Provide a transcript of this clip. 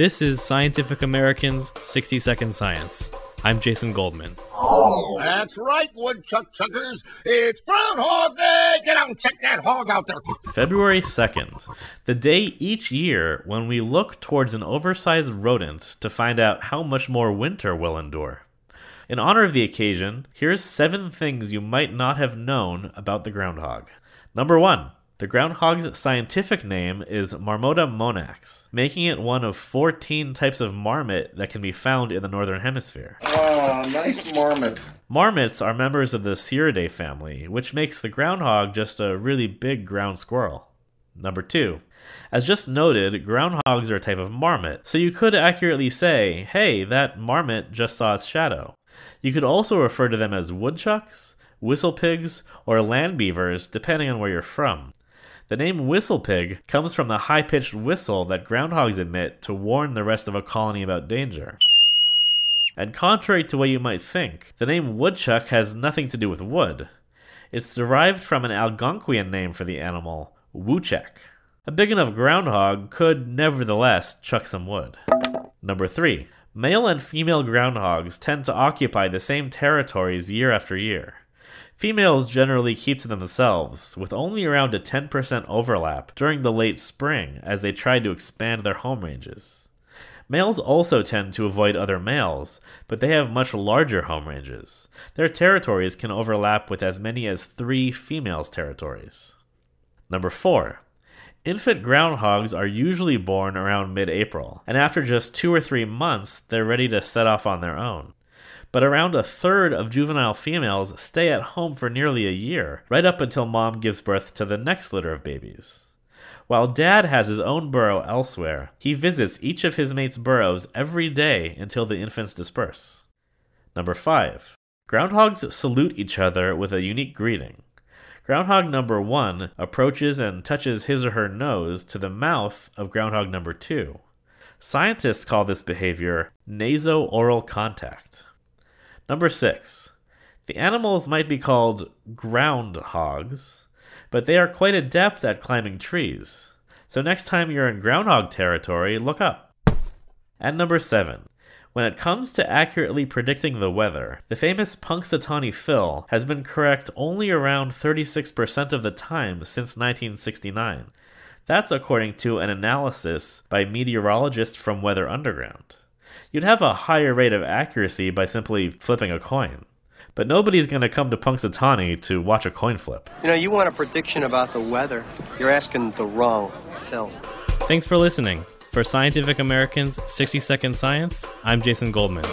This is Scientific American's 60 Second Science. I'm Jason Goldman. Oh, That's right, woodchuck chuckers. It's Groundhog Day. Get out and check that hog out there. February 2nd, the day each year when we look towards an oversized rodent to find out how much more winter will endure. In honor of the occasion, here's seven things you might not have known about the groundhog. Number one, the groundhog's scientific name is Marmota monax, making it one of 14 types of marmot that can be found in the northern hemisphere. Oh, nice marmot. Marmots are members of the Sciuridae family, which makes the groundhog just a really big ground squirrel. Number two, as just noted, groundhogs are a type of marmot, so you could accurately say, hey, that marmot just saw its shadow. You could also refer to them as woodchucks, whistle pigs, or land beavers, depending on where you're from. The name whistle pig comes from the high pitched whistle that groundhogs emit to warn the rest of a colony about danger. And contrary to what you might think, the name woodchuck has nothing to do with wood. It's derived from an Algonquian name for the animal, woochek. A big enough groundhog could nevertheless chuck some wood. Number 3. Male and female groundhogs tend to occupy the same territories year after year. Females generally keep to themselves, with only around a 10% overlap during the late spring as they try to expand their home ranges. Males also tend to avoid other males, but they have much larger home ranges. Their territories can overlap with as many as three females' territories. Number 4. Infant groundhogs are usually born around mid April, and after just two or three months, they're ready to set off on their own but around a third of juvenile females stay at home for nearly a year, right up until mom gives birth to the next litter of babies. While dad has his own burrow elsewhere, he visits each of his mates' burrows every day until the infants disperse. Number 5. Groundhogs salute each other with a unique greeting. Groundhog number 1 approaches and touches his or her nose to the mouth of groundhog number 2. Scientists call this behavior naso-oral contact. Number six, the animals might be called ground hogs, but they are quite adept at climbing trees. So next time you're in groundhog territory, look up. And number seven, when it comes to accurately predicting the weather, the famous Punxsutawney Phil has been correct only around 36% of the time since 1969. That's according to an analysis by meteorologists from Weather Underground you'd have a higher rate of accuracy by simply flipping a coin. But nobody's going to come to Punxsutawney to watch a coin flip. You know, you want a prediction about the weather. You're asking the wrong Phil. Thanks for listening. For Scientific American's 60 Second Science, I'm Jason Goldman.